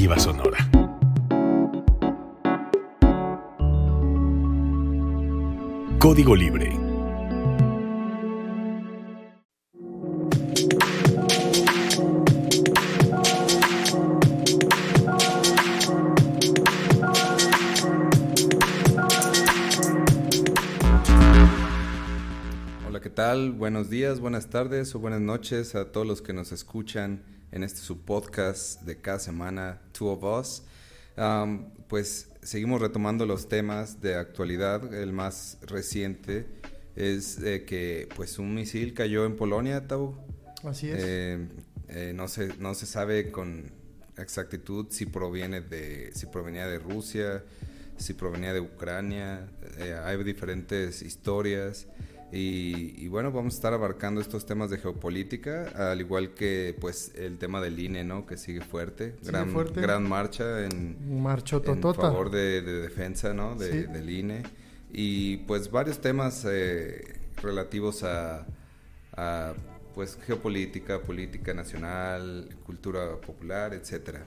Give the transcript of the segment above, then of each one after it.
Sonora. Código Libre. Hola, ¿qué tal? Buenos días, buenas tardes o buenas noches a todos los que nos escuchan en este su podcast de cada semana, Two of Us. Um, pues seguimos retomando los temas de actualidad. El más reciente es eh, que pues un misil cayó en Polonia, Tau. Así es. Eh, eh, no, se, no se sabe con exactitud si proviene de si provenía de Rusia, si provenía de Ucrania. Eh, hay diferentes historias. Y, y, bueno, vamos a estar abarcando estos temas de geopolítica, al igual que pues el tema del INE, ¿no? Que sigue fuerte. Sigue gran, fuerte. gran marcha en, en favor de, de defensa, ¿no? De, Sí. Del INE. Y pues varios temas eh, relativos a, a, pues geopolítica, política nacional, cultura popular, etcétera.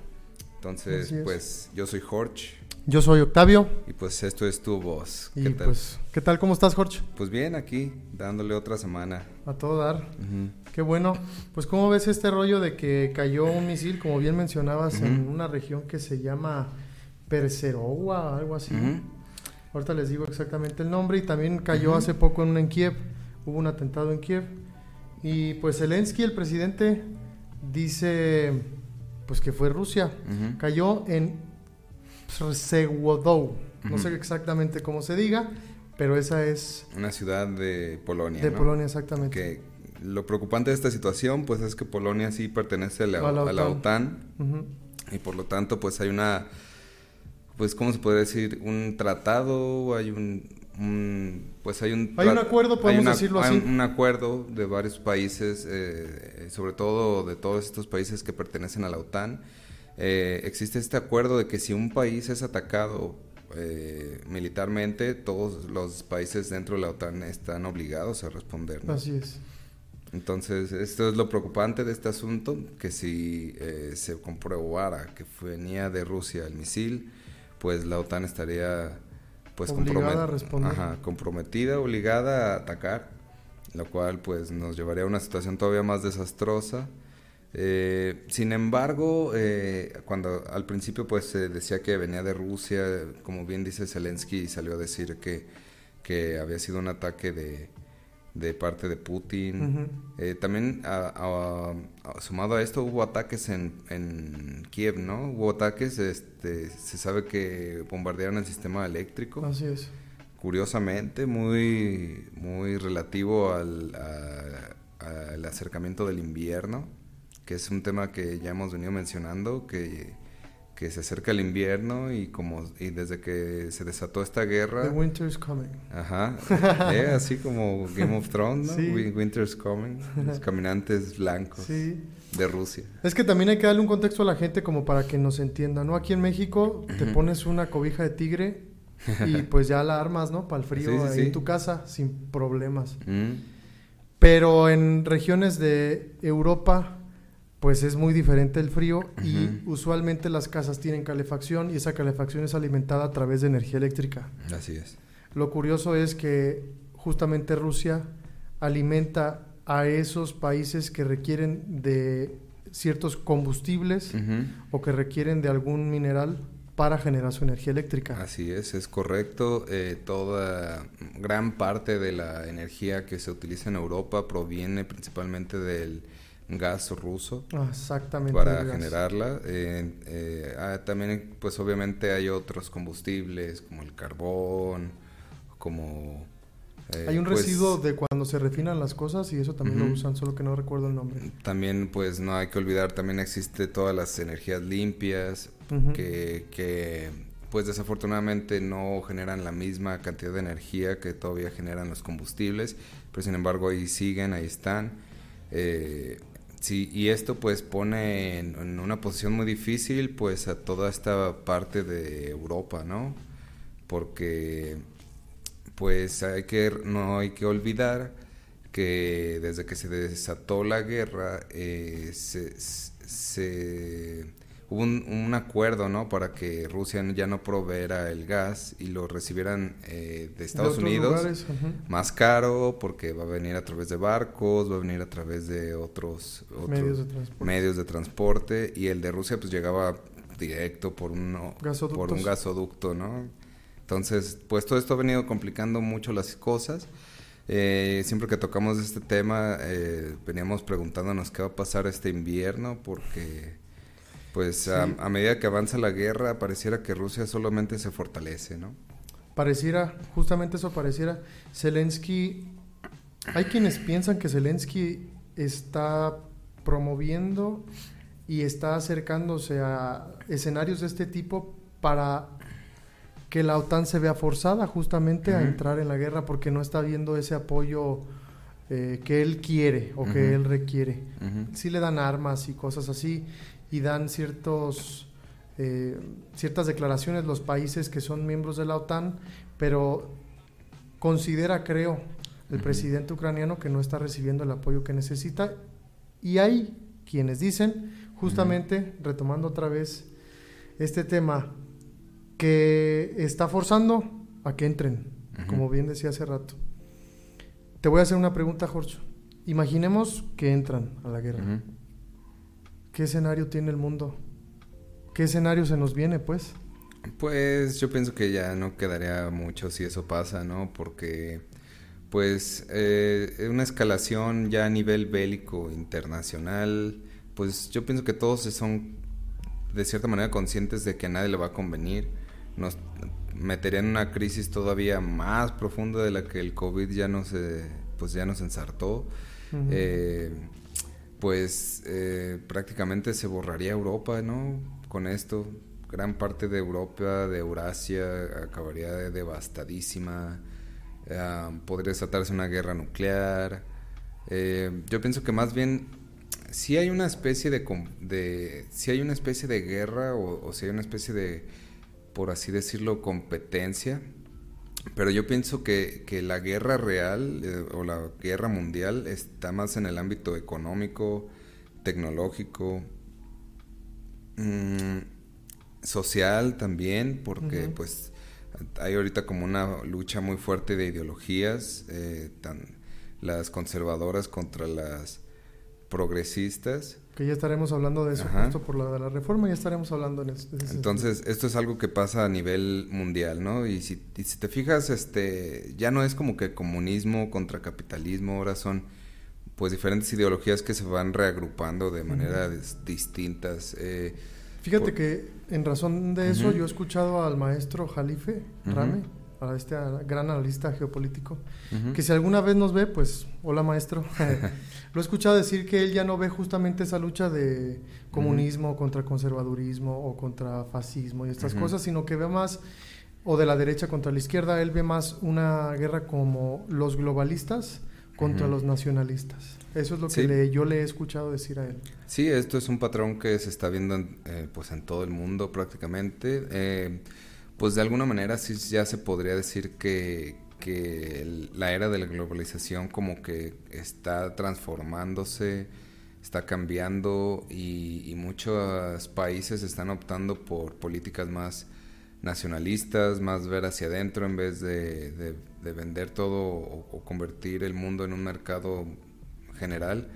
Entonces, pues yo soy Jorge Yo soy Octavio. y pues esto es tu voz. Y ¿Qué tal? pues, ¿qué tal? ¿Cómo estás, Jorge? Pues bien, aquí dándole otra semana. A todo dar. Qué bueno. Pues, ¿cómo ves este rollo de que cayó un misil, como bien mencionabas, en Ujú. una región que se llama Perserowa, algo así? Ujú. Ahorita les digo exactamente el nombre. Y también cayó hace poco en, una en Kiev. Hubo un atentado en Kiev. Y pues Zelensky, el presidente, dice pues que fue Rusia. Cayó en Przewodów. No sé exactamente cómo se diga, pero esa es Una ciudad de Polonia. de ¿no? Polonia exactamente. Que lo preocupante de esta situación, pues es que Polonia sí pertenece a la, A la a la OTAN. Y por lo tanto, pues hay una, pues cómo se puede decir, un tratado, hay un, un- pues hay un, Hay un acuerdo, hay podemos una- decirlo hay así. un acuerdo de varios países, eh, sobre todo de todos estos países que pertenecen a la OTAN. Eh, existe este acuerdo de que si un país es atacado eh, militarmente, todos los países dentro de la OTAN están obligados a responder. ¿no? Así es. Entonces, esto es lo preocupante de este asunto, que si eh, se comprobara que venía de Rusia el misil, pues la OTAN estaría pues Obligada compromet- a responder. Ajá, comprometida, obligada a atacar, lo cual pues nos llevaría a una situación todavía más desastrosa. Eh, sin embargo, eh, cuando al principio pues se decía que venía de Rusia, como bien dice Zelensky, salió a decir que, que había sido un ataque de, de parte de Putin. Eh, también a- a- a- sumado a esto hubo ataques en, en Kiev, ¿no? Hubo ataques, este, se sabe que bombardearon el sistema eléctrico Así es. curiosamente muy muy relativo al, al acercamiento del invierno que es un tema que ya hemos venido mencionando que, que se acerca el invierno y como y desde que se desató esta guerra The winter is coming. ajá eh, así como Game of Thrones ¿no? Sí. Wi- Winter's coming los caminantes blancos Sí. de Rusia Es que también hay que darle un contexto a la gente como para que nos entienda, ¿no? Aquí en México te pones una cobija de tigre y pues ya la armas, ¿no? Para el frío Sí, sí, ahí sí. en tu casa sin problemas. Mm, Pero en regiones de Europa, pues es muy diferente el frío y usualmente las casas tienen calefacción y esa calefacción es alimentada a través de energía eléctrica. así es Lo curioso es que justamente Rusia alimenta a esos países que requieren de ciertos combustibles o que requieren de algún mineral para generar su energía eléctrica. Así es, es correcto. Eh, toda gran parte de la energía que se utiliza en Europa proviene principalmente del gas ruso Ah, Exactamente. para generarla. Eh, eh, ah, también, pues obviamente hay otros combustibles como el carbón, como... eh, Hay un pues, residuo de cuando se refinan las cosas y eso también lo usan, solo que no recuerdo el nombre. También, pues no hay que olvidar, también existe todas las energías limpias que, que, pues desafortunadamente no generan la misma cantidad de energía que todavía generan los combustibles, pero sin embargo ahí siguen, ahí están. Eh, sí, y esto pues pone en, una posición muy difícil pues a toda esta parte de Europa, ¿no? Porque pues hay que, no hay que olvidar que desde que se desató la guerra eh, se, se hubo un, acuerdo, ¿no? Para que Rusia ya no proveera el gas y lo recibieran eh, de Estados Unidos más caro porque va a venir a través de barcos, va a venir a través de otros, medios, de transporte. medios de transporte y el de Rusia pues llegaba directo por un, por un gasoducto, ¿no? Entonces, pues todo esto ha venido complicando mucho las cosas. Eh, siempre que tocamos este tema, eh, veníamos preguntándonos qué va a pasar este invierno, porque pues a, medida que avanza la guerra, pareciera que Rusia solamente se fortalece, ¿no? Pareciera, justamente eso pareciera. Zelensky, hay quienes piensan que Zelensky está promoviendo y está acercándose a escenarios de este tipo para que la OTAN se vea forzada justamente a entrar en la guerra porque no está viendo ese apoyo eh, que él quiere o que él requiere. Sí le dan armas y cosas así y dan ciertos, eh, ciertas declaraciones los países que son miembros de la OTAN, pero considera, creo, el presidente ucraniano que no está recibiendo el apoyo que necesita y hay quienes dicen, justamente, retomando otra vez este tema, que está forzando a que entren, como bien decía hace rato. Te voy a hacer una pregunta, Jorge. Imaginemos que entran a la guerra. ¿Qué escenario tiene el mundo? ¿Qué escenario se nos viene, pues? Pues yo pienso que ya no quedaría mucho si eso pasa, ¿no? Porque, pues, eh, una escalación ya a nivel bélico internacional, pues yo pienso que todos son de cierta manera conscientes de que a nadie le va a convenir. Nos metería en una crisis todavía más profunda de la que el COVID ya nos, pues ya nos ensartó pues eh, prácticamente se borraría Europa, ¿no? Con esto, gran parte de Europa, de Eurasia, acabaría devastadísima. podría desatarse una guerra nuclear. Eh, yo pienso que más bien si hay una especie de, de si hay una especie de guerra o, o si hay una especie de por así decirlo competencia pero yo pienso que, que la guerra real eh, o la guerra mundial está más en el ámbito económico, tecnológico, mm, social también, porque pues hay ahorita como una lucha muy fuerte de ideologías, eh, tan, las conservadoras contra las progresistas que ya estaremos hablando de eso justo por la de la reforma, ya estaremos hablando en eso. Entonces, esto es algo que pasa a nivel mundial, ¿no? Y si, si te fijas, este, ya no es como que comunismo contra capitalismo, ahora son pues diferentes ideologías que se van reagrupando de maneras distintas. Eh, Fíjate que en razón de eso yo he escuchado al maestro Jalife Rame, a este gran analista geopolítico, que si alguna vez nos ve, pues, hola maestro, lo he escuchado decir que él ya no ve justamente esa lucha de comunismo contra conservadurismo o contra fascismo y estas cosas, sino que ve más, o de la derecha contra la izquierda, él ve más una guerra como los globalistas contra los nacionalistas. Eso es lo que yo le he escuchado decir a él. Sí, esto es un patrón que se está viendo en, eh, pues en todo el mundo prácticamente. Eh, pues de alguna manera sí ya se podría decir que, la era de la globalización como que está transformándose, está cambiando y, muchos países están optando por políticas más nacionalistas, más ver hacia adentro en vez de, vender todo o, convertir el mundo en un mercado general.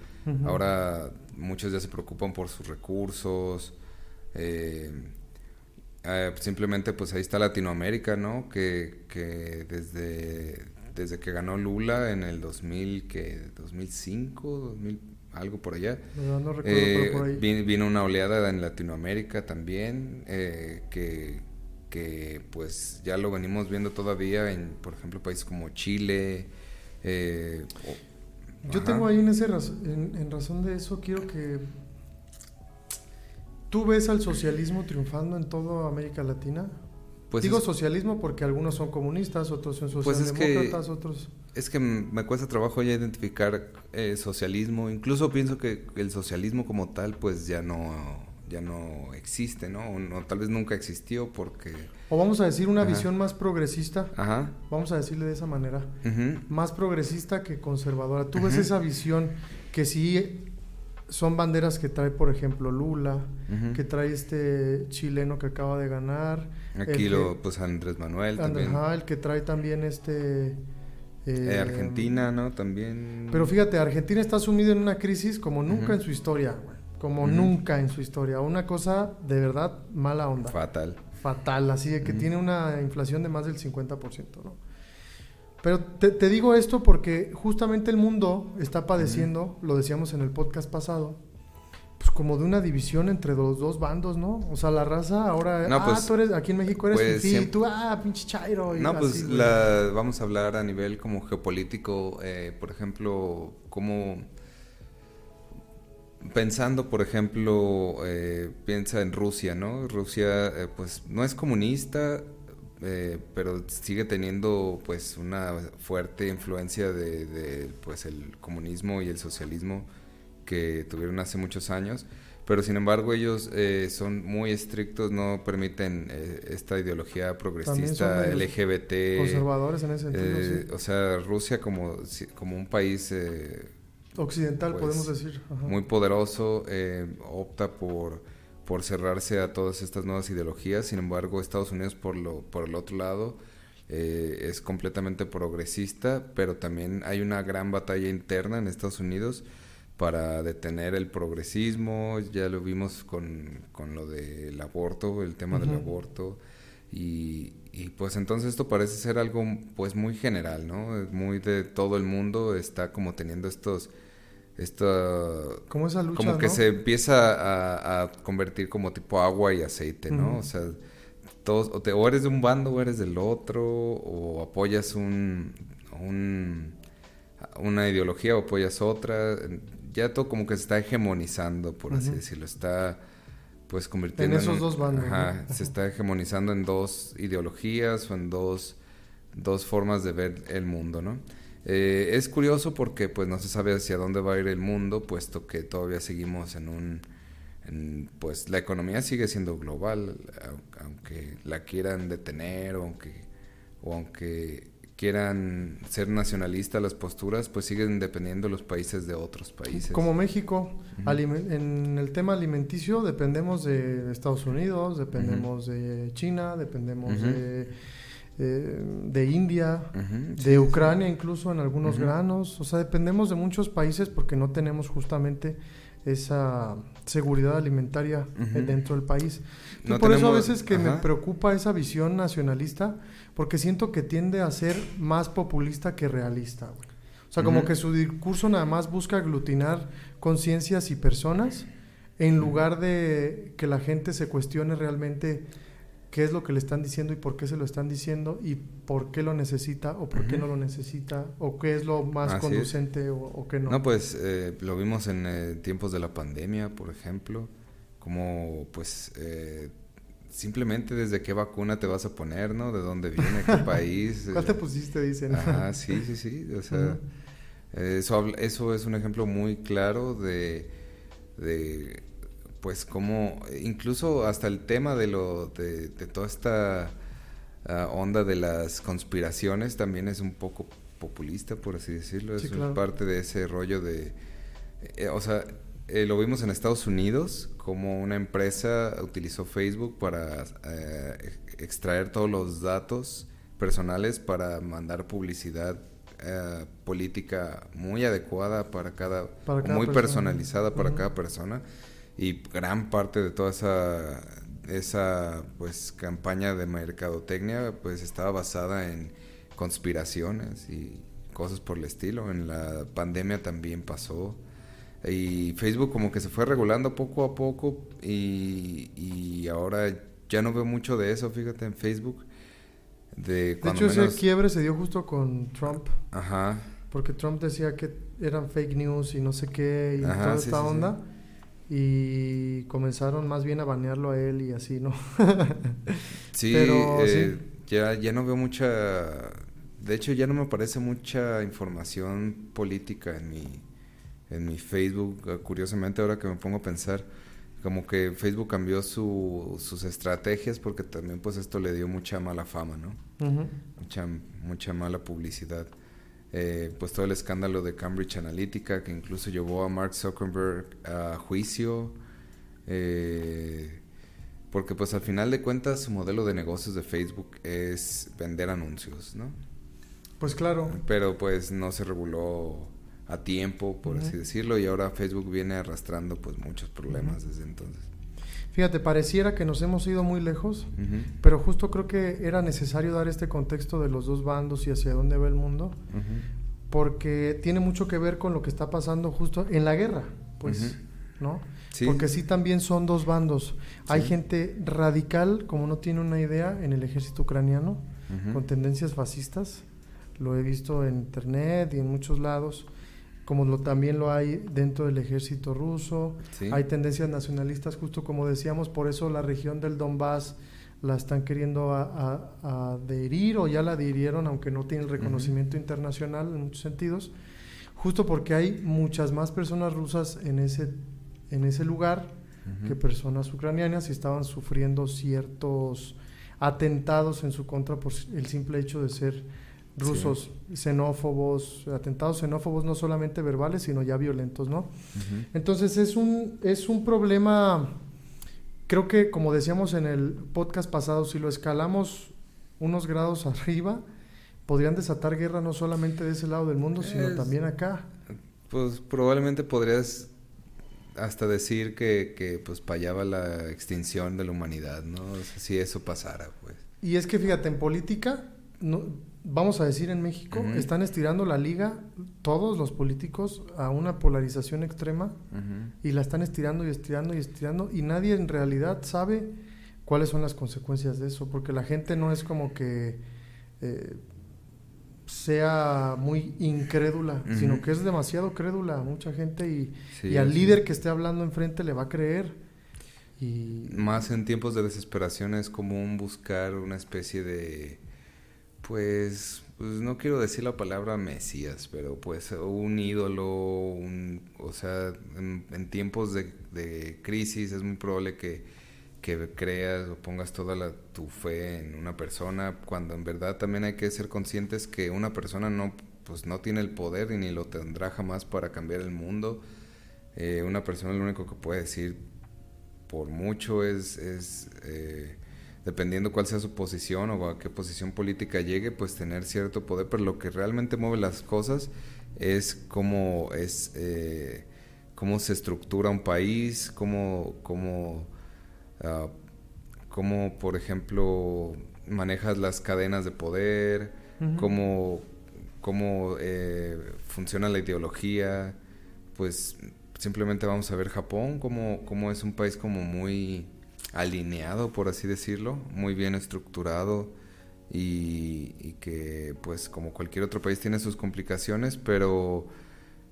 Ahora muchos ya se preocupan por sus recursos. Eh, eh, simplemente pues ahí está Latinoamérica, ¿no? Que, que desde, desde que ganó Lula en el 2000, que 2005, 2000, algo por allá. No, recuerdo, eh, por ahí. Vino, una oleada en Latinoamérica también, eh, que, que pues ya lo venimos viendo todavía en, por ejemplo, países como Chile. Yo tengo ahí en, ese en razón de eso, quiero que ¿Tú ves al socialismo triunfando en toda América Latina? Pues Digo socialismo porque algunos son comunistas, otros son pues socialdemócratas, otros... Es que me cuesta trabajo ya identificar eh, socialismo. Incluso pienso que el socialismo como tal pues ya no, ya no existe, ¿no? O tal vez nunca existió porque... O vamos a decir una visión más progresista. Ajá. Vamos a decirle de esa manera. Más progresista que conservadora. Tú ves esa visión que sí son banderas que trae, por ejemplo, Lula, que trae este chileno que acaba de ganar. Aquí lo, que- pues Andrés Manuel también. ajá, el que trae también este... Eh, eh, Argentina, ¿no? También. Pero fíjate, Argentina está sumido en una crisis como nunca en su historia, güey. Como nunca en su historia. Una cosa de verdad mala onda. Fatal. Fatal, así de que tiene una inflación de más del 50%, ¿no? Pero te, te digo esto porque justamente el mundo está padeciendo, lo decíamos en el podcast pasado, pues como de una división entre los dos bandos, ¿no? O sea, la raza ahora, No, ah, pues, tú eres, aquí en México eres pues, fifí, tú, ah, pinche chairo. y No, así, pues la, vamos a hablar a nivel como geopolítico, eh, por ejemplo, como pensando, por ejemplo, eh, piensa en Rusia, ¿no? Rusia, eh, pues no es comunista, eh, pero sigue teniendo, pues, una fuerte influencia de, de, pues, el comunismo y el socialismo que tuvieron hace muchos años. Pero sin embargo ellos eh, son muy estrictos, no permiten eh, esta ideología progresista LGBT. Conservadores en ese sentido, eh, sí. O sea, Rusia como, como un país eh, Occidental, pues, podemos decir. ajá. muy poderoso, opta por, por cerrarse a todas estas nuevas ideologías. Sin embargo, Estados Unidos, por, lo, por el otro lado, eh, es completamente progresista, pero también hay una gran batalla interna en Estados Unidos para detener el progresismo. Ya lo vimos con, con lo del aborto, el tema del aborto. Y, y, pues entonces esto parece ser algo pues muy general, ¿no? Muy de todo el mundo está como teniendo estos esta Como esa lucha, como que ¿no? se empieza a, a convertir como tipo agua y aceite, ¿no? O sea, todos o, te- o eres de un bando o eres del otro o apoyas un, un una ideología o apoyas otra, ya todo como que se está hegemonizando, por así decirlo, está pues convirtiendo En esos dos bandos, ajá, ¿no? se está hegemonizando en dos ideologías o en dos, dos formas de ver el mundo, ¿no? Eh, es curioso porque pues no se sabe hacia dónde va a ir el mundo, puesto que todavía seguimos en un... en, pues la economía sigue siendo global, au- aunque la quieran detener o aunque, o aunque quieran ser nacionalistas las posturas, pues siguen dependiendo los países de otros países. Como México, en el tema alimenticio dependemos de Estados Unidos, dependemos de China, dependemos de, eh, de India, Ujú, de sí, Ucrania incluso en algunos Ujú. granos. O sea, dependemos de muchos países porque no tenemos justamente esa seguridad alimentaria eh, Ujú. dentro del país. Y No por eso a tenemos- veces que me ajá. preocupa esa visión nacionalista, porque siento que tiende a ser más populista que realista. güey. O sea, como que su discurso nada más busca aglutinar conciencias y personas en lugar de que la gente se cuestione realmente qué es lo que le están diciendo y por qué se lo están diciendo y por qué lo necesita o por qué no lo necesita o qué es lo más Así conducente o, o qué no. No, pues eh, lo vimos en eh, tiempos de la pandemia, por ejemplo, como pues eh, simplemente desde qué vacuna te vas a poner, ¿no? De dónde viene, qué país. ¿Cuál eh, te pusiste? Dicen. Ajá, sí, sí, sí. O sea, Ujú. eh, eso, habla- eso es un ejemplo muy claro de, de pues cómo, incluso hasta el tema de lo, de, de toda esta ah, onda de las conspiraciones también es un poco populista, por así decirlo. Es Sí, un- claro. parte de ese rollo de, eh, o sea, eh, lo vimos en Estados Unidos, como una empresa utilizó Facebook para eh, ex- extraer todos los datos personales para mandar publicidad eh, política muy adecuada para cada, Para o cada muy persona. personalizada para cada persona y gran parte de toda esa esa pues campaña de mercadotecnia pues estaba basada en conspiraciones y cosas por el estilo. En la pandemia también pasó. Y Facebook como que se fue regulando poco a poco y, y ahora ya no veo mucho de eso fíjate en Facebook. De De hecho, menos ese quiebre se dio justo con Trump, ajá. Porque Trump decía que eran fake news y no sé qué, y Ajá, toda sí, esta sí, sí. Y comenzaron más bien a banearlo a él y así, ¿no? Sí, Pero, eh, sí. Ya, ya no veo mucha... De hecho, ya no me aparece mucha información política en mi, en mi Facebook. Eh, Curiosamente, ahora que me pongo a pensar, como que Facebook cambió su, sus estrategias porque también pues esto le dio mucha mala fama, ¿no? Mucha, mucha mala publicidad. Eh, pues todo el escándalo de Cambridge Analytica que incluso llevó a Mark Zuckerberg a juicio. Eh, porque pues al final de cuentas su modelo de negocios de Facebook es vender anuncios, ¿no? Pues claro. Pero pues no se reguló a tiempo, por así decirlo, y ahora Facebook viene arrastrando pues muchos problemas desde entonces. Fíjate, pareciera que nos hemos ido muy lejos, pero justo creo que era necesario dar este contexto de los dos bandos y hacia dónde va el mundo, porque tiene mucho que ver con lo que está pasando justo en la guerra, pues, ¿no? Porque sí también son dos bandos. Hay gente radical, como no tiene una idea, en el ejército ucraniano, con tendencias fascistas. Lo he visto en internet y en muchos lados como lo, también lo hay dentro del ejército ruso. Hay tendencias nacionalistas, justo como decíamos, por eso la región del Donbass la están queriendo adherir o ya la adhirieron, aunque no tiene el reconocimiento internacional en muchos sentidos, justo porque hay muchas más personas rusas en ese, en ese lugar que personas ucranianas y estaban sufriendo ciertos atentados en su contra por el simple hecho de ser rusos xenófobos, atentados xenófobos no solamente verbales, sino ya violentos, ¿no? Entonces es un, es un problema, creo que como decíamos en el podcast pasado, si lo escalamos unos grados arriba, podrían desatar guerra no solamente de ese lado del mundo, sino también acá. Pues probablemente podrías hasta decir que, que pues payaba la extinción de la humanidad, ¿no? si eso pasara, pues. Y es que fíjate, en política, no, vamos a decir en México, están estirando la liga todos los políticos a una polarización extrema y la están estirando y estirando y estirando y nadie en realidad sabe cuáles son las consecuencias de eso, porque la gente no es como que eh, sea muy incrédula, sino que es demasiado crédula mucha gente y, y al líder que esté hablando enfrente le va a creer. Y... Más en tiempos de desesperación es común buscar una especie de pues, pues no quiero decir la palabra mesías, pero pues un ídolo, un, o sea, en, tiempos de, crisis es muy probable que, que creas o pongas toda la, tu fe en una persona, cuando en verdad también hay que ser conscientes que una persona no, pues no tiene el poder y ni lo tendrá jamás para cambiar el mundo. Eh, una persona lo único que puede decir por mucho es, es eh, dependiendo cuál sea su posición o a qué posición política llegue, pues tener cierto poder, pero lo que realmente mueve las cosas es cómo es eh, cómo se estructura un país, cómo, cómo, ah, cómo por ejemplo manejas las cadenas de poder, cómo, cómo eh, funciona la ideología, pues simplemente vamos a ver Japón, cómo, cómo es un país como muy alineado, por así decirlo, muy bien estructurado y, que pues como cualquier otro país tiene sus complicaciones, pero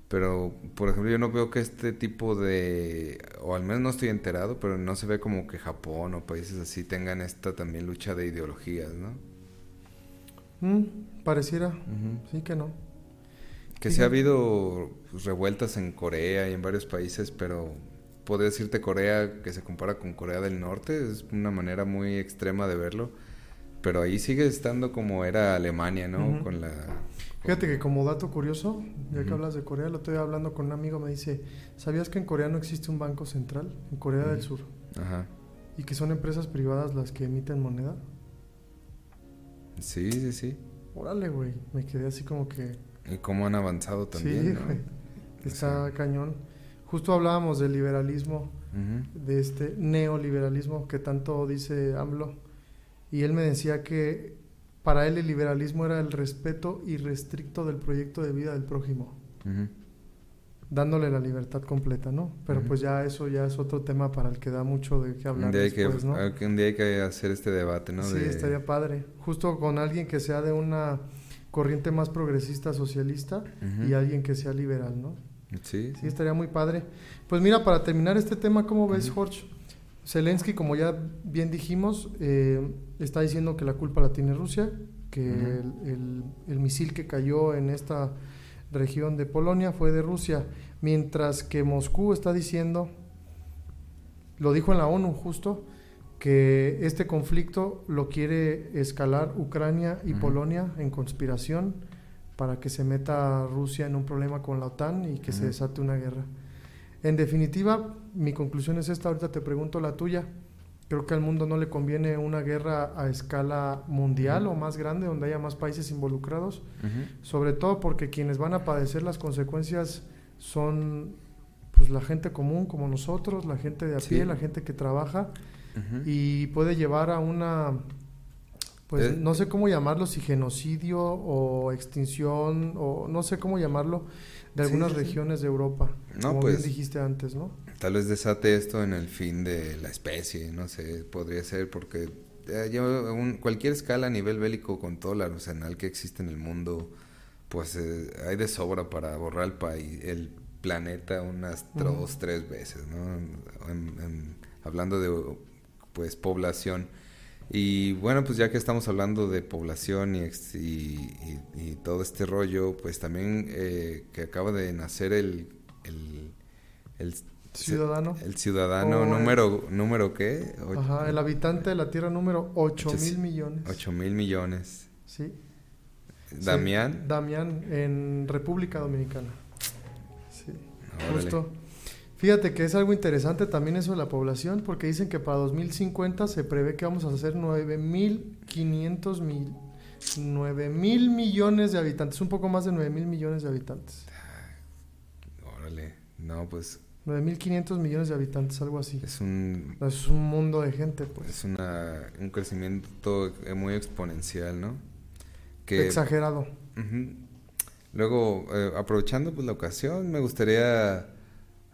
pero por ejemplo yo no veo que este tipo de o al menos no estoy enterado pero no se ve como que Japón o países así tengan esta también lucha de ideologías no mm, pareciera. Sí que no. Que sí ha habido pues, revueltas en Corea y en varios países pero podría decirte Corea que se compara con Corea del Norte, es una manera muy extrema de verlo, pero ahí sigue estando como era Alemania, ¿no? Con la... Fíjate que como dato curioso, ya que hablas de Corea, lo estoy hablando con un amigo, me dice, ¿sabías que en Corea no existe un banco central? En Corea del Sur. Ajá. Y que son empresas privadas las que emiten moneda. Sí, sí, sí. Órale, güey. Me quedé así como que... Y cómo han avanzado también. Sí, güey. Está cañón. Justo hablábamos del liberalismo, de este neoliberalismo que tanto dice AMLO, y él me decía que para él el liberalismo era el respeto irrestricto del proyecto de vida del prójimo, dándole la libertad completa, ¿no? Pero pues ya eso ya es otro tema para el que da mucho de qué hablar un después, ¿no? Ah, un día hay que hacer este debate, ¿no? Sí, estaría padre. Justo con alguien que sea de una corriente más progresista socialista y alguien que sea liberal, ¿no? Sí. Sí, estaría muy padre. Pues mira, para terminar este tema, ¿cómo ves, Jorge? Zelensky, como ya bien dijimos, eh, está diciendo que la culpa la tiene Rusia, que el, misil que cayó en esta región de Polonia fue de Rusia, mientras que Moscú está diciendo, lo dijo en la ONU justo, que este conflicto lo quiere escalar Ucrania y Polonia en conspiración para que se meta Rusia en un problema con la OTAN y que se desate una guerra. En definitiva, mi conclusión es esta, ahorita te pregunto la tuya. Creo que al mundo no le conviene una guerra a escala mundial o más grande, donde haya más países involucrados, sobre todo porque quienes van a padecer las consecuencias son pues la gente común como nosotros, la gente de a Sí. pie, la gente que trabaja y puede llevar a una pues Eh. no sé cómo llamarlo, si genocidio o extinción o no sé cómo llamarlo de algunas sí, sí. regiones de Europa, No, como pues- bien dijiste antes, ¿no? Tal vez desate esto en el fin de la especie, no sé, podría ser porque eh, yo, un- cualquier escala a nivel bélico con todo el arsenal que existe en el mundo, pues eh, hay de sobra para borrar el país, el planeta unas dos, tres veces, ¿no? En- en- hablando de pues población. Y bueno, pues ya que estamos hablando de población y, y, y- y todo este rollo, pues también eh, que acaba de nacer el, el, el Ciudadano. el ciudadano Oh, el- número, ¿número qué? O- Ajá, el habitante de la Tierra número 8 Ocho- mil millones. ocho mil millones. Sí. Damián. Sí, Damián en República Dominicana. Sí. Órale. Justo. Fíjate que es algo interesante también eso de la población, porque dicen que para 2050 se prevé que vamos a hacer 9.500 mil, 9 mil millones de habitantes, un poco más de 9 mil millones de habitantes. Órale. No, pues 9.500 millones de habitantes, algo así. es un, Es un mundo de gente, pues. es una, un crecimiento muy exponencial, ¿no? Que, Exagerado. Luego, eh, aprovechando pues la ocasión, me gustaría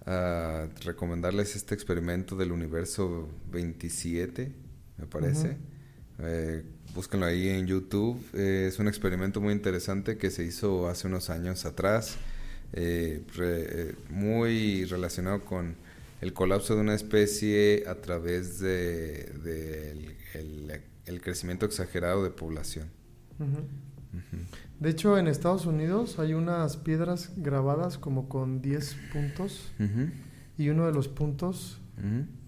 ah, recomendarles este experimento del universo 27, me parece. Eh, búsquenlo ahí en YouTube. Eh, es un experimento muy interesante que se hizo hace unos años atrás, eh, re- muy relacionado con el colapso de una especie a través de, el, el crecimiento exagerado de población. Ujú. De hecho, en Estados Unidos hay unas piedras grabadas como con 10 puntos y uno de los puntos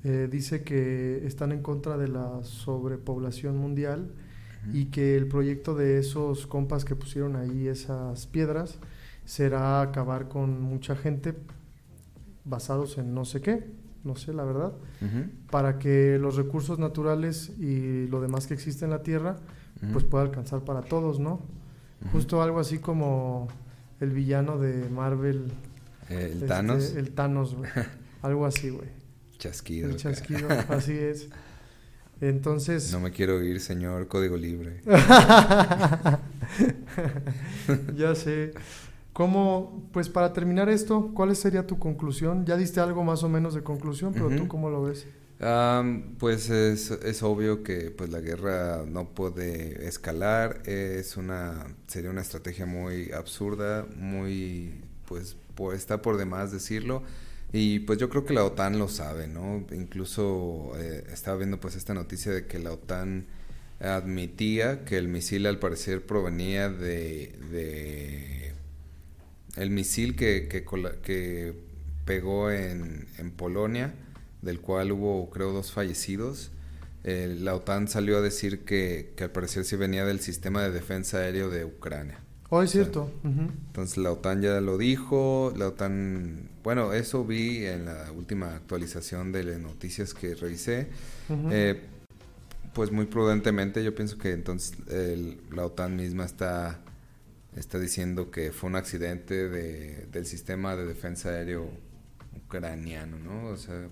eh, dice que están en contra de la sobrepoblación mundial y que el proyecto de esos compas que pusieron ahí esas piedras será acabar con mucha gente basados en no sé qué, no sé la verdad, para que los recursos naturales y lo demás que existe en la Tierra pues pueda alcanzar para todos, ¿no? Justo algo así como el villano de Marvel. El este, Thanos, el Thanos, güey. Algo así, güey. chasquido. El chasquido, así es. Entonces... No me quiero ir, señor Código Libre. ya sé. ¿Cómo, pues para terminar esto, cuál sería tu conclusión? Ya diste algo más o menos de conclusión, pero tú cómo lo ves? Am, pues es, es obvio que pues la guerra no puede escalar, es una sería una estrategia muy absurda, muy pues está por demás decirlo. Y pues yo creo que la OTAN lo sabe, ¿no? Incluso eh, estaba viendo pues esta noticia de que la OTAN admitía que el misil al parecer provenía de, el misil que, que, que pegó en, en Polonia, del cual hubo creo dos fallecidos. Eh, la OTAN salió a decir que, que al parecer sí venía del sistema de defensa aéreo de Ucrania. Oh, es O sea, cierto. Entonces la OTAN ya lo dijo, la OTAN, bueno, eso vi en la última actualización de las noticias que revisé. Eh, pues muy prudentemente yo pienso que entonces el- la OTAN misma está, está diciendo que fue un accidente de, del sistema de defensa aéreo ucraniano, ¿no? O sea,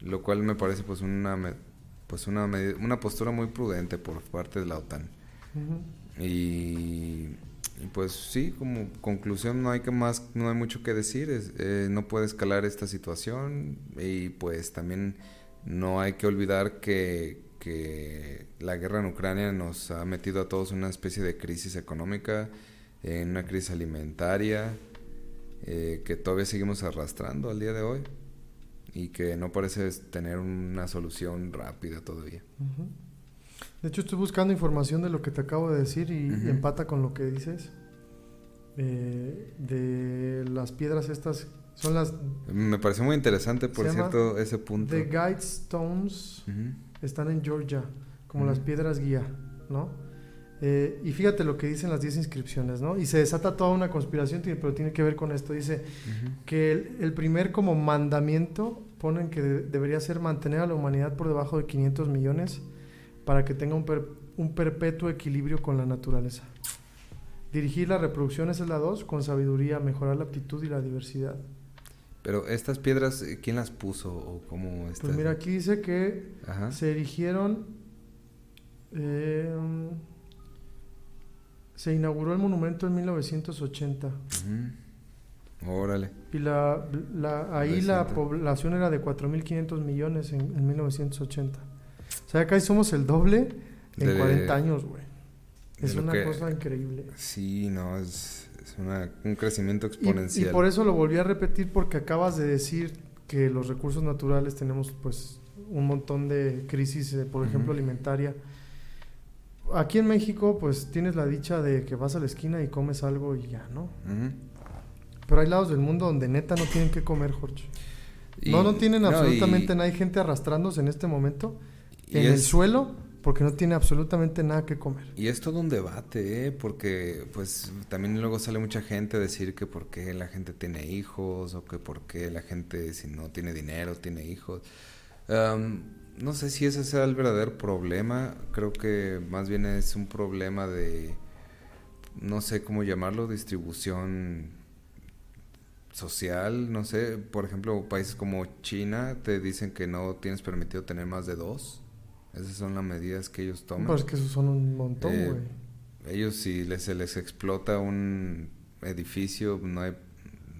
lo cual me parece pues una pues una una postura muy prudente por parte de la OTAN. Y, y, pues sí, como conclusión no hay que más, no hay mucho que decir, es, eh, no puede escalar esta situación y pues también no hay que olvidar que, que la guerra en Ucrania nos ha metido a todos en una especie de crisis económica, en una crisis alimentaria, eh, que todavía seguimos arrastrando al día de hoy y que no parece tener una solución rápida todavía. De hecho, estoy buscando información de lo que te acabo de decir y, empata con lo que dices. Eh, de las piedras estas, son las Me pareció muy interesante, por cierto, ese punto. The Guidestones, Ujú. están en Georgia, como las piedras guía, ¿no? Eh, y fíjate lo que dicen las 10 inscripciones, ¿no? Y se desata toda una conspiración, pero tiene que ver con esto. Dice que el, primer como mandamiento ponen que debería ser mantener a la humanidad por debajo de 500 millones para que tenga un, un perpetuo equilibrio con la naturaleza. Dirigir la reproducción es la 2, con sabiduría, mejorar la aptitud y la diversidad. Pero estas piedras, eh, ¿quién las puso o cómo Pues mira, aquí dice que se erigieron... Eh, se inauguró el monumento en 1980. Órale. Y la, ahí la población era de 4.500 millones en, 1980. O sea, acá somos el doble en 40 años, güey. Es una cosa increíble. Sí, no, es, un crecimiento exponencial. Y, por eso lo volví a repetir porque acabas de decir que los recursos naturales tenemos pues un montón de crisis, eh, por ejemplo, alimentaria aquí en México, pues tienes la dicha de que vas a la esquina y comes algo y ya, ¿no? Pero hay lados del mundo donde neta no tienen que comer, Jorge. no, no tienen absolutamente nada. Hay gente arrastrándose en este momento en el suelo porque no tiene absolutamente nada que comer. Y es todo un debate, ¿eh? Porque pues también luego sale mucha gente a decir que por qué la gente tiene hijos o que por qué la gente si no tiene dinero tiene hijos no sé si ese sea el verdadero problema. Creo que más bien es un problema de, no sé cómo llamarlo, distribución social. No sé, por ejemplo, países como China te dicen que no tienes permitido tener más de dos. Esas son las medidas que ellos toman. Pues que esos son un montón, eh, güey. ellos si les, se les explota un edificio, no hay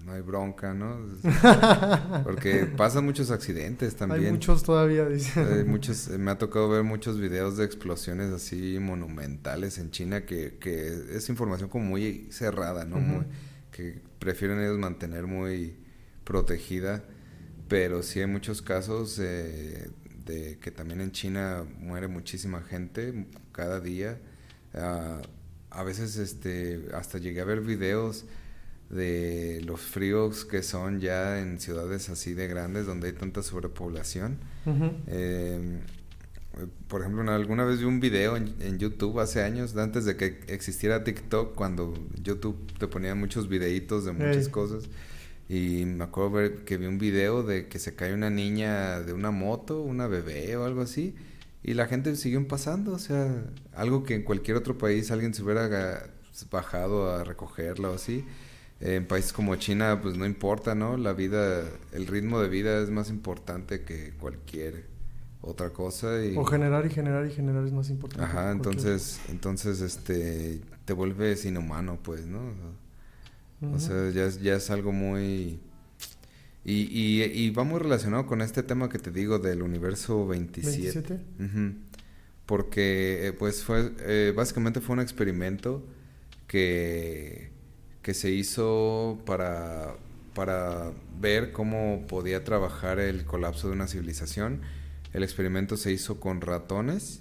no hay bronca, ¿no? Porque pasan muchos accidentes también. Hay muchos todavía, dicen. muchos, me ha tocado ver muchos videos de explosiones así monumentales en China que, que es información como muy cerrada, ¿no? muy, que prefieren ellos mantener muy protegida, pero sí hay muchos casos eh, de que también en China muere muchísima gente cada día. Ah, a veces este hasta llegué a ver videos de los fríos que son ya en ciudades así de grandes donde hay tanta sobrepoblación. Em, por ejemplo, alguna vez vi un video en, YouTube hace años, antes de que existiera TikTok, cuando YouTube te ponía muchos videitos de muchas cosas. Y me acuerdo ver que vi un video de que se cae una niña de una moto, una bebé o algo así. Y la gente siguió pasando, o sea, algo que en cualquier otro país alguien se hubiera bajado a recogerla o así en países como China, pues no importa, ¿no? La vida, el ritmo de vida es más importante que cualquier otra cosa. Y... O generar y generar y generar es más importante. Ajá, entonces, entonces, este, te vuelves inhumano, pues, ¿no? O sea, ya es, ya es algo muy... Y, y, y, va muy relacionado con este tema que te digo del universo 27. ¿27? Porque, eh, pues, fue, eh, básicamente fue un experimento que que se hizo para, para ver cómo podía trabajar el colapso de una civilización. El experimento se hizo con ratones.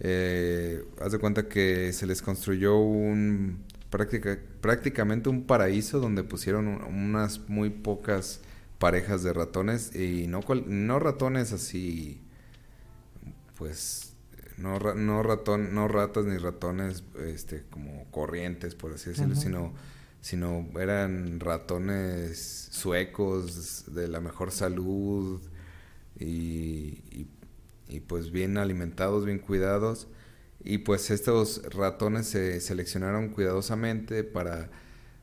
Eh, haz de cuenta que se les construyó un práctica, prácticamente un paraíso donde pusieron unas muy pocas parejas de ratones y no, no ratones así, pues no, no ratón, no ratas ni ratones este como corrientes por así decirlo, sino sino eran ratones suecos de la mejor salud y, pues bien alimentados, bien cuidados. Y pues estos ratones se seleccionaron cuidadosamente para,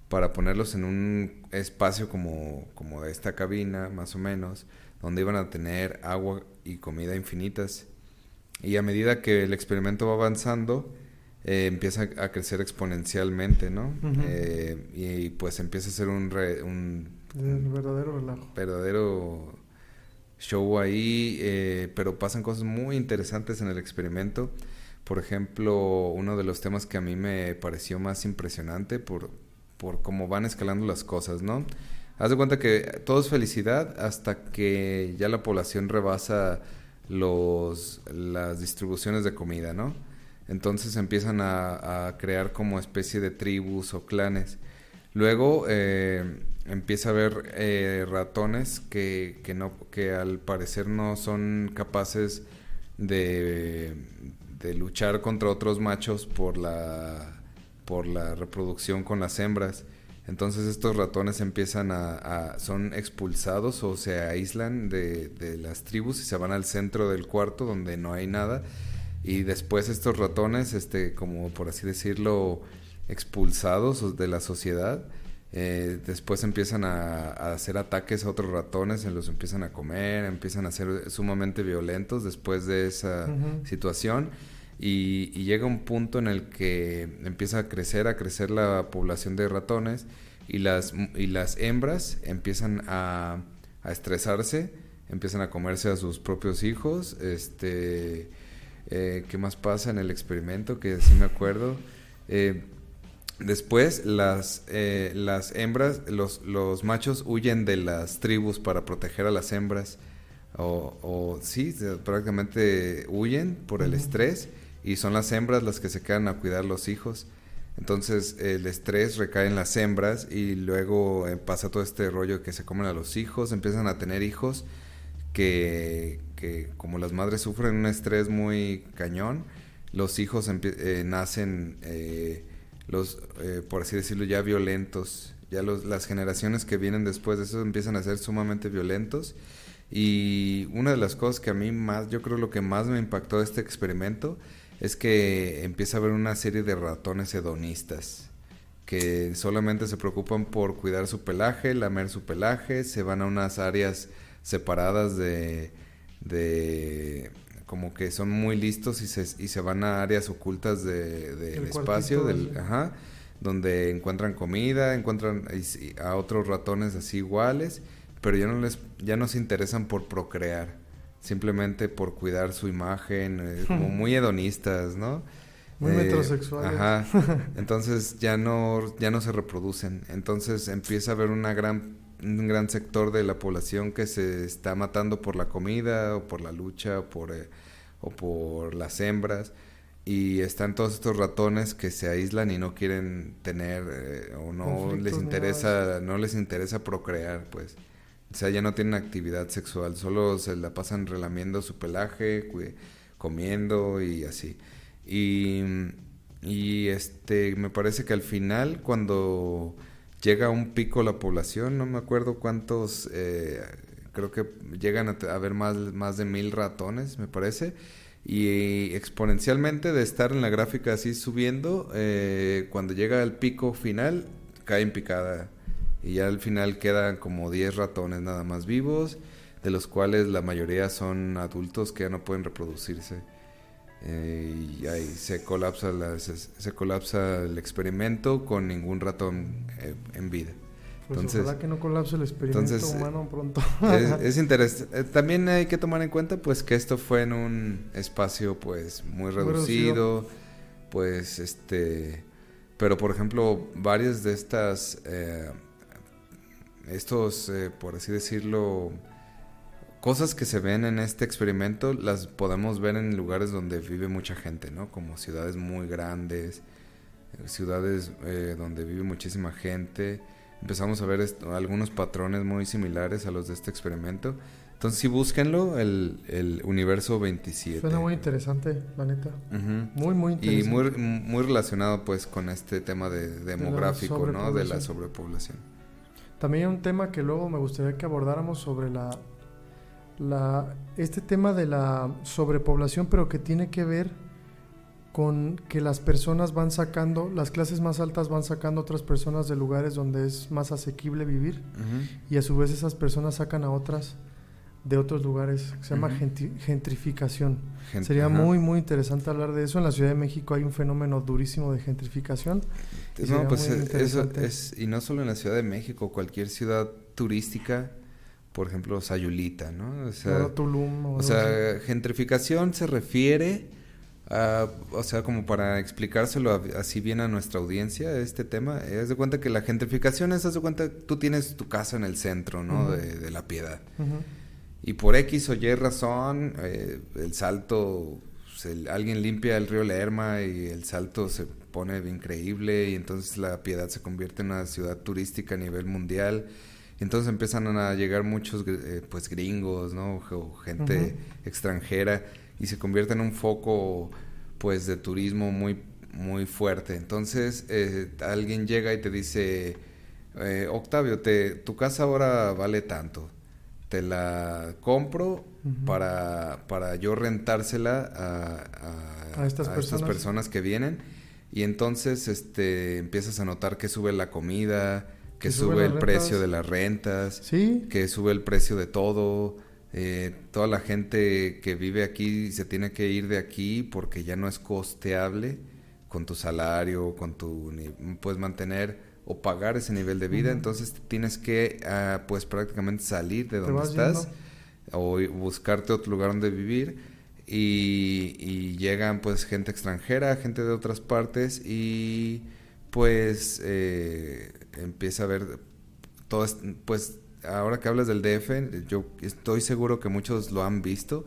para ponerlos en un espacio como, como esta cabina, más o menos, donde iban a tener agua y comida infinitas. Y a medida que el experimento va avanzando, eh, empieza a crecer exponencialmente, ¿no? Eh, y, pues empieza a ser un, un, verdadero relajo. Verdadero show ahí, eh, pero pasan cosas muy interesantes en el experimento. Por ejemplo, uno de los temas que a mí me pareció más impresionante por, por cómo van escalando las cosas, ¿no? Haz de cuenta que todo es felicidad hasta que ya la población rebasa los, las distribuciones de comida, ¿no? Entonces empiezan a, crear como especie de tribus o clanes. Luego eh, empieza a haber eh, ratones que, que, no, que al parecer no son capaces de, de luchar contra otros machos por la, por la reproducción con las hembras. Entonces estos ratones empiezan a, son expulsados o se aíslan de, de, las tribus y se van al centro del cuarto donde no hay nada y después estos ratones, este, como por así decirlo, expulsados de la sociedad, eh, después empiezan a, hacer ataques a otros ratones, se los empiezan a comer, empiezan a ser sumamente violentos después de esa situación. Y, llega un punto en el que empieza a crecer, a crecer la población de ratones y las, y las hembras empiezan a, a estresarse, empiezan a comerse a sus propios hijos, este eh, ¿Qué más pasa en el experimento? Que sí me acuerdo. Eh, después las, eh, las hembras, los, los machos huyen de las tribus para proteger a las hembras. O, o sí, prácticamente huyen por el estrés y son las hembras las que se quedan a cuidar los hijos. Entonces el estrés recae en las hembras y luego pasa todo este rollo que se comen a los hijos, empiezan a tener hijos que, que como las madres sufren un estrés muy cañón, los hijos eh, nacen, eh, los, eh, por así decirlo, ya violentos. Ya las generaciones que vienen después de eso empiezan a ser sumamente violentos. Y una de las cosas que a mí más, yo creo lo que más me impactó de este experimento es que empieza a haber una serie de ratones hedonistas que solamente se preocupan por cuidar su pelaje, lamer su pelaje, se van a unas áreas separadas de, de como que son muy listos y se, y se van a áreas ocultas del de, espacio, del, ajá, donde encuentran comida, encuentran a otros ratones así iguales, pero ya no les ya no se interesan por procrear, simplemente por cuidar su imagen, eh, como muy hedonistas, ¿no? Muy eh, metrosexuales. Ajá. Entonces ya no ya no se reproducen. Entonces empieza a haber una gran un gran sector de la población que se está matando por la comida o por la lucha o por, eh, o por las hembras y están todos estos ratones que se aíslan y no quieren tener eh, o no les interesa no les interesa procrear pues. O sea ya no tienen actividad sexual solo se la pasan relamiendo su pelaje comiendo y así. Y y este me parece que al final cuando llega a un pico la población, no me acuerdo cuántos, eh, creo que llegan a haber más, de mil ratones, me parece, y exponencialmente de estar en la gráfica así subiendo, eh, cuando llega al pico final, cae en picada, y ya al final quedan como 10 ratones nada más vivos, de los cuales la mayoría son adultos que ya no pueden reproducirse. Eh, y ahí se colapsa, se, colapsa el experimento con ningún ratón eh, en vida. Pues entonces, que no colapse el experimento humano pronto. es, interesante. Eh, también hay que tomar en cuenta pues que esto fue en un espacio pues muy reducido, pues este, pero por ejemplo varias de estas, estos, por así decirlo, cosas que se ven en este experimento las podemos ver en lugares donde vive mucha gente, ¿no? Como ciudades muy grandes, ciudades eh, donde vive muchísima gente. Empezamos a ver algunos patrones muy similares a los de este experimento. Entonces, sí, búsquenlo, el, el universo 27. Suena muy interesante, la neta. Muy, muy interesante. Y muy, muy relacionado, pues, con este tema de demográfico, ¿no? De la sobrepoblación. También hay un tema que luego me gustaría que abordáramos sobre la la, este tema de la sobrepoblación, pero que tiene que ver con que las personas van sacando, las clases más altas van sacando otras personas de lugares donde es más asequible vivir y a su vez esas personas sacan a otras de otros lugares, se llama gentrificación. Sería muy, muy interesante hablar de eso. En la Ciudad de México hay un fenómeno durísimo de gentrificación. No, pues eso es, y no solo en la Ciudad de México, cualquier ciudad turística por ejemplo, Sayulita, ¿no? O sea, Tulum, o sea gentrificación se refiere a, o sea, como para explicárselo así bien a nuestra audiencia, este tema, es de cuenta que la gentrificación es, haz de cuenta, tú tienes tu casa en el centro, ¿no? de, la piedad. Y por X o Y razón, eh, el salto, alguien limpia el río Lerma y el salto se pone increíble y entonces la piedad se convierte en una ciudad turística a nivel mundial entonces empiezan a llegar muchos eh, pues gringos, ¿no? O gente extranjera y se convierte en un foco pues de turismo muy muy fuerte. Entonces eh, alguien llega y te dice, eh, Octavio, te, tu casa ahora vale tanto. Te la compro para, para yo rentársela a, a, estas, personas. que vienen. Y entonces este, empiezas a notar que sube la comida, que, sube, el precio de las rentas, ¿Sí? que sube el precio de todo. Eh, toda la gente que vive aquí se tiene que ir de aquí porque ya no es costeable con tu salario, con tu, puedes mantener o pagar ese nivel de vida, entonces tienes que, ah, pues prácticamente salir de donde estás o buscarte otro lugar donde vivir y, llegan pues gente extranjera, gente de otras partes y pues eh, empieza a ver todo, pues ahora que hablas del DF, yo estoy seguro que muchos lo han visto,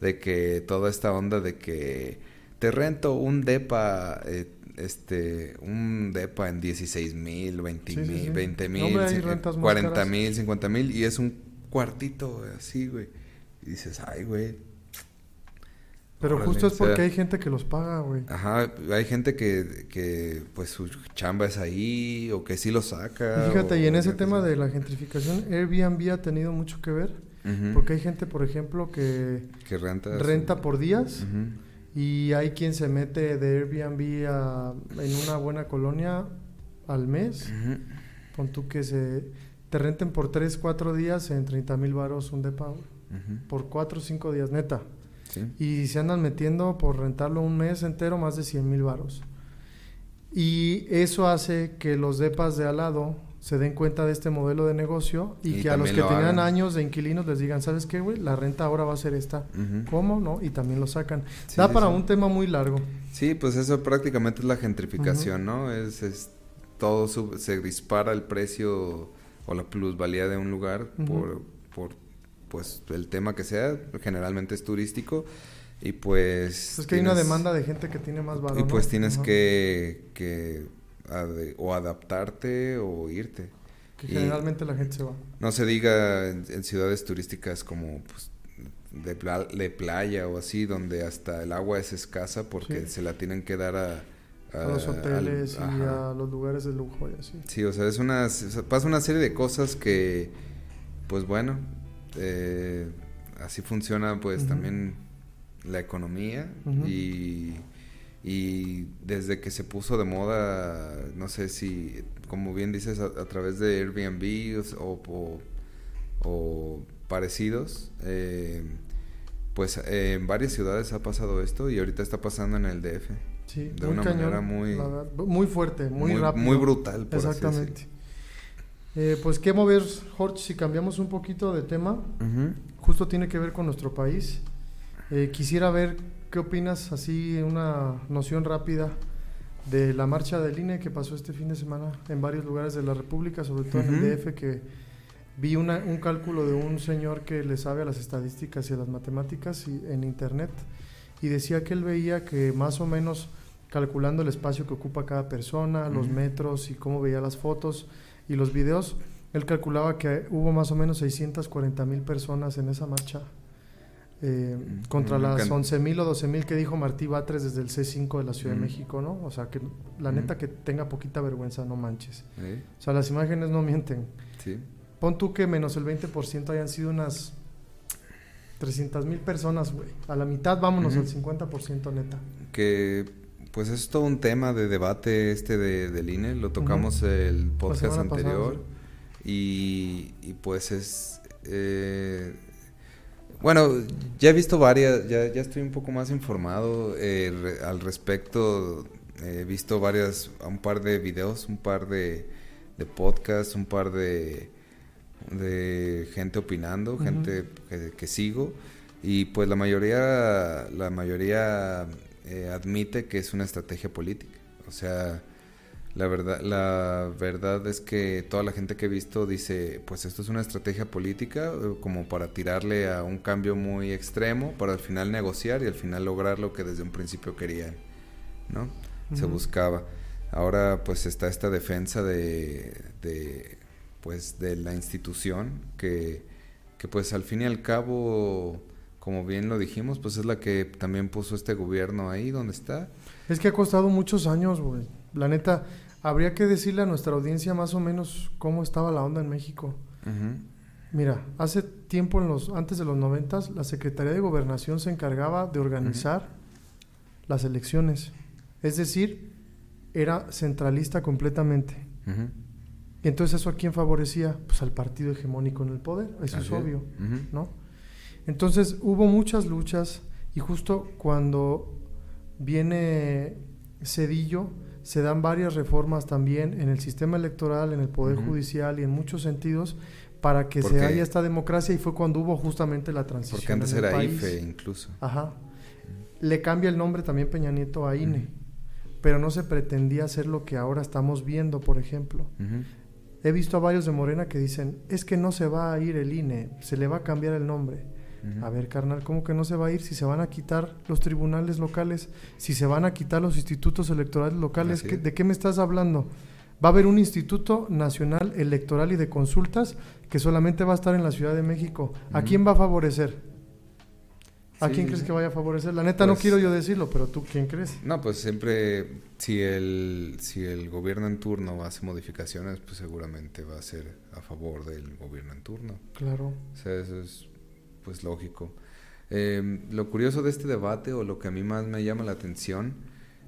de que toda esta onda de que te rento un depa, eh, este, un depa en 16 mil, 20 mil, 20 mil, 40 mil, 50 mil y es un cuartito así, güey. Y dices, ay, güey. Pero justo es porque hay gente que los paga, güey. Ajá, hay gente que, que pues su chamba es ahí o que sí lo saca. fíjate, y en ese tema de la gentrificación, Airbnb ha tenido mucho que ver. Porque hay gente, por ejemplo, que, que renta, renta por días. Y hay quien se mete de Airbnb a, en una buena colonia al mes. Pon tú que se te renten por 3, 4 días en 30 mil baros un depa. Por 4 o 5 días, neta. Y se andan metiendo por rentarlo un mes entero más de 100 mil baros. Y eso hace que los depas de al lado se den cuenta de este modelo de negocio y, que a los que tenían años de inquilinos les digan, ¿sabes qué, güey? La renta ahora va a ser esta. ¿Cómo? ¿No? Y también lo sacan. da para un tema muy largo. Sí, pues eso prácticamente es la gentrificación, ¿no? Es, es todo se dispara el precio o la plusvalía de un lugar por, por pues el tema que sea, generalmente es turístico y pues... Es que hay una demanda de gente que tiene más valor. Y pues tienes que, que o adaptarte o irte. Que generalmente la gente se va. No se diga en, ciudades turísticas como pues, de, playa o así, donde hasta el agua es escasa porque se la tienen que dar a... A, los hoteles y a los lugares de lujo y así. Sí, o sea, es una, pasa una serie de cosas que, pues bueno, eh, así funciona pues también la economía y y desde que se puso de moda, no sé si, como bien dices, a, través de Airbnb o, o, parecidos, eh, pues eh, en varias ciudades ha pasado esto y ahorita está pasando en el DF. Sí, de una manera muy, muy fuerte, muy, rápido. Muy brutal. Por Exactamente. Eh, pues qué mover, Jorge, si cambiamos un poquito de tema, justo tiene que ver con nuestro país. Eh, quisiera ver ¿Qué opinas, así, una noción rápida de la marcha del INE que pasó este fin de semana en varios lugares de la República, sobre todo en el DF, que vi un cálculo de un señor que le sabe a las estadísticas y a las matemáticas y, en Internet y decía que él veía que más o menos calculando el espacio que ocupa cada persona, los metros y cómo veía las fotos y los videos, él calculaba que hubo más o menos 640 mil personas en esa marcha eh, contra las 11.000 o 12.000 que dijo Martí Batres desde el C5 de la Ciudad de México, ¿no? O sea, que la neta que tenga poquita vergüenza, no manches. O sea, las imágenes no mienten. Sí. Pon tú que menos el 20% hayan sido unas 300.000 personas, güey. A la mitad vámonos al 50% neta. Que pues es todo un tema de debate este de, del INE, lo tocamos el podcast anterior y, y, pues es... Eh, bueno, ya he visto varias, ya, ya estoy un poco más informado eh, al respecto. He visto varias, un par de videos, un par de, de podcasts, un par de, de gente opinando, gente que, sigo. Y pues la mayoría, la mayoría eh, admite que es una estrategia política. O sea, la verdad, la verdad es que toda la gente que he visto dice, pues esto es una estrategia política eh, como para tirarle a un cambio muy extremo, para al final negociar y al final lograr lo que desde un principio querían, ¿no? Se buscaba. Ahora pues está esta defensa de, de, pues de la institución que, que pues al fin y al cabo como bien lo dijimos, pues es la que también puso este gobierno ahí donde está. Es que ha costado muchos años, güey. La neta, habría que decirle a nuestra audiencia más o menos cómo estaba la onda en México. Mira, hace tiempo, en los, antes de los noventas, la Secretaría de Gobernación se encargaba de organizar las elecciones. Es decir, era centralista completamente. Y entonces eso a quién favorecía? Pues al partido hegemónico en el poder, eso es obvio, ¿no? Entonces hubo muchas luchas y justo cuando viene Cedillo se dan varias reformas también en el sistema electoral, en el poder judicial y en muchos sentidos para que se haya esta democracia y fue cuando hubo justamente la transición. Porque antes era IFE incluso. Ajá. Le cambia el nombre también Peña Nieto a INE, pero no se pretendía hacer lo que ahora estamos viendo, por ejemplo. He visto a varios de Morena que dicen, es que no se va a ir el INE, se le va a cambiar el nombre. A ver, carnal, ¿cómo que no se va a ir si se van a quitar los tribunales locales, si se van a quitar los institutos electorales locales? ¿De qué me estás hablando? Va a haber un Instituto Nacional Electoral y de Consultas que solamente va a estar en la Ciudad de México. ¿A quién va a favorecer? ¿A quién crees que vaya a favorecer? La neta no pues quiero yo decirlo, pero tú, ¿quién crees? No, pues siempre, si el, si el gobierno en turno hace modificaciones, pues seguramente va a ser a favor del gobierno en turno. Claro. O sea, eso es pues lógico. Em, lo curioso de este debate o lo que a mí más me llama la atención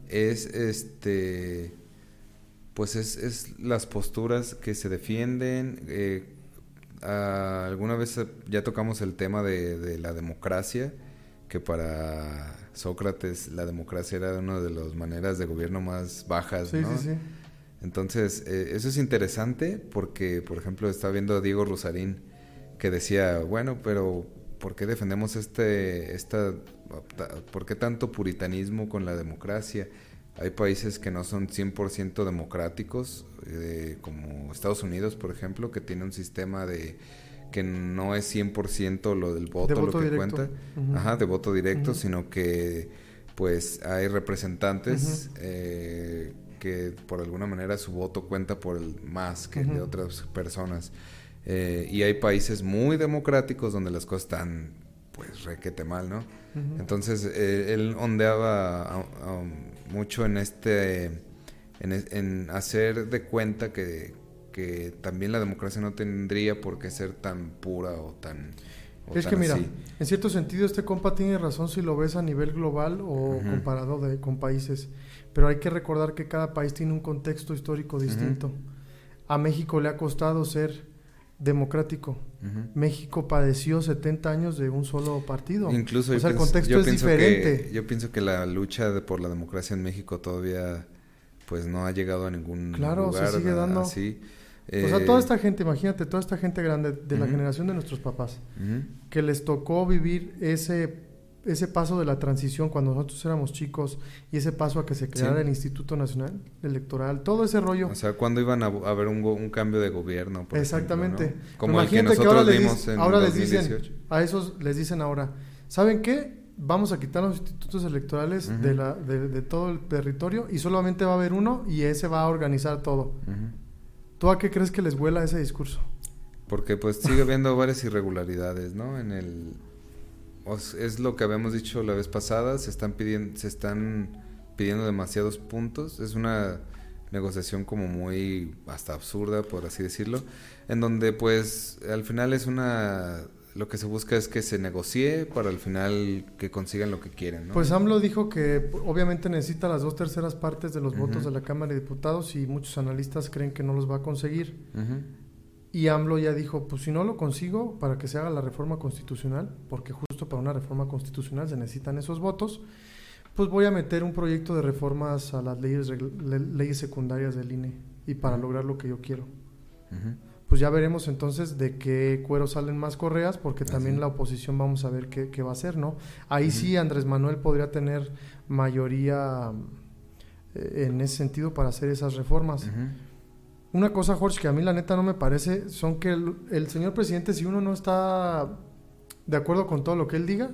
es este pues es, las posturas que se defienden. Eh, alguna vez ya tocamos el tema de, la democracia, que para Sócrates la democracia era una de las maneras de gobierno más bajas, sí, Sí, sí. Entonces, eh, eso es interesante porque, por ejemplo, estaba viendo a Diego Rosarín que decía, bueno, pero ¿por qué defendemos este, esta, por qué tanto puritanismo con la democracia? Hay países que no son 100% democráticos, eh, como Estados Unidos, por ejemplo, que tiene un sistema de que no es 100% lo del voto, lo que cuenta, Ajá, de voto directo, sino que pues hay representantes eh, que por alguna manera su voto cuenta por el más que de otras personas. Eh, y hay países muy democráticos donde las cosas están, pues, requete mal, ¿no? Entonces, eh, él ondeaba mucho en este, en, hacer de cuenta que, que, también la democracia no tendría por qué ser tan pura o tan... es que mira, en cierto sentido este compa tiene razón si lo ves a nivel global o comparado de, con países, pero hay que recordar que cada país tiene un contexto histórico distinto. A México le ha costado ser democrático. México padeció 70 años de un solo partido. Incluso o sea, el contexto es diferente. yo pienso que la lucha por la democracia en México todavía pues no ha llegado a ningún claro, lugar. se sigue dando. Así. o sea, toda esta gente, imagínate, toda esta gente grande de la generación de nuestros papás, que les tocó vivir ese ese paso de la transición cuando nosotros éramos chicos y ese paso a que se creara el Instituto Nacional Electoral, todo ese rollo. O sea, cuando iban a, haber un, cambio de gobierno. Exactamente. Como el que nosotros vimos en ahora les dicen, a esos les dicen ahora, ¿saben qué? Vamos a quitar los institutos electorales de, la, de, todo el territorio y solamente va a haber uno y ese va a organizar todo. ¿Tú a qué crees que les vuela ese discurso? Porque pues sigue habiendo varias irregularidades, ¿no? En el es lo que habíamos dicho la vez pasada, se están pidiendo, se están pidiendo demasiados puntos, es una negociación como muy hasta absurda, por así decirlo, en donde pues al final es una lo que se busca es que se negocie para al final que consigan lo que quieren. Pues AMLO dijo que obviamente necesita las dos terceras partes de los votos de la Cámara de Diputados y muchos analistas creen que no los va a conseguir. Y AMLO ya dijo, pues si no lo consigo para que se haga la reforma constitucional, porque justo para una reforma constitucional se necesitan esos votos, pues voy a meter un proyecto de reformas a las leyes, leyes secundarias del INE y para lograr lo que yo quiero. Pues ya veremos entonces de qué cuero salen más correas, porque también la oposición vamos a ver qué, va a hacer, ¿no? Ahí sí Andrés Manuel podría tener mayoría eh, en ese sentido para hacer esas reformas. Una cosa, Jorge, que a mí la neta no me parece, son que el, señor presidente, si uno no está de acuerdo con todo lo que él diga,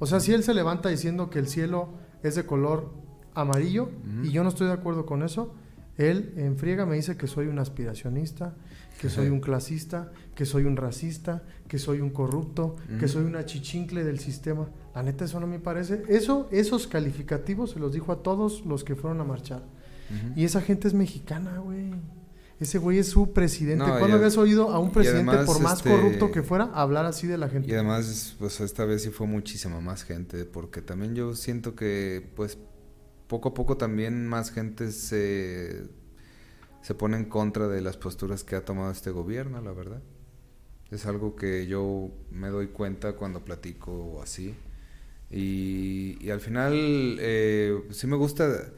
o sea, si él se levanta diciendo que el cielo es de color amarillo y yo no estoy de acuerdo con eso, Él en friega me dice que soy un aspiracionista, que soy un clasista, que soy un racista, que soy un corrupto, que soy una chichincle del sistema. La neta, eso no me parece. Eso, esos calificativos se los dijo a todos los que fueron a marchar. Y esa gente es mexicana, güey. Ese güey es su presidente. ¿Cuándo habías oído a un presidente, por más este, corrupto que fuera, hablar así de la gente? Y además, pues esta vez sí fue muchísima más gente, porque también yo siento que, pues, poco a poco también más gente se, se pone en contra de las posturas que ha tomado este gobierno, la verdad. Es algo que yo me doy cuenta cuando platico así. Y, al final, eh, sí me gusta.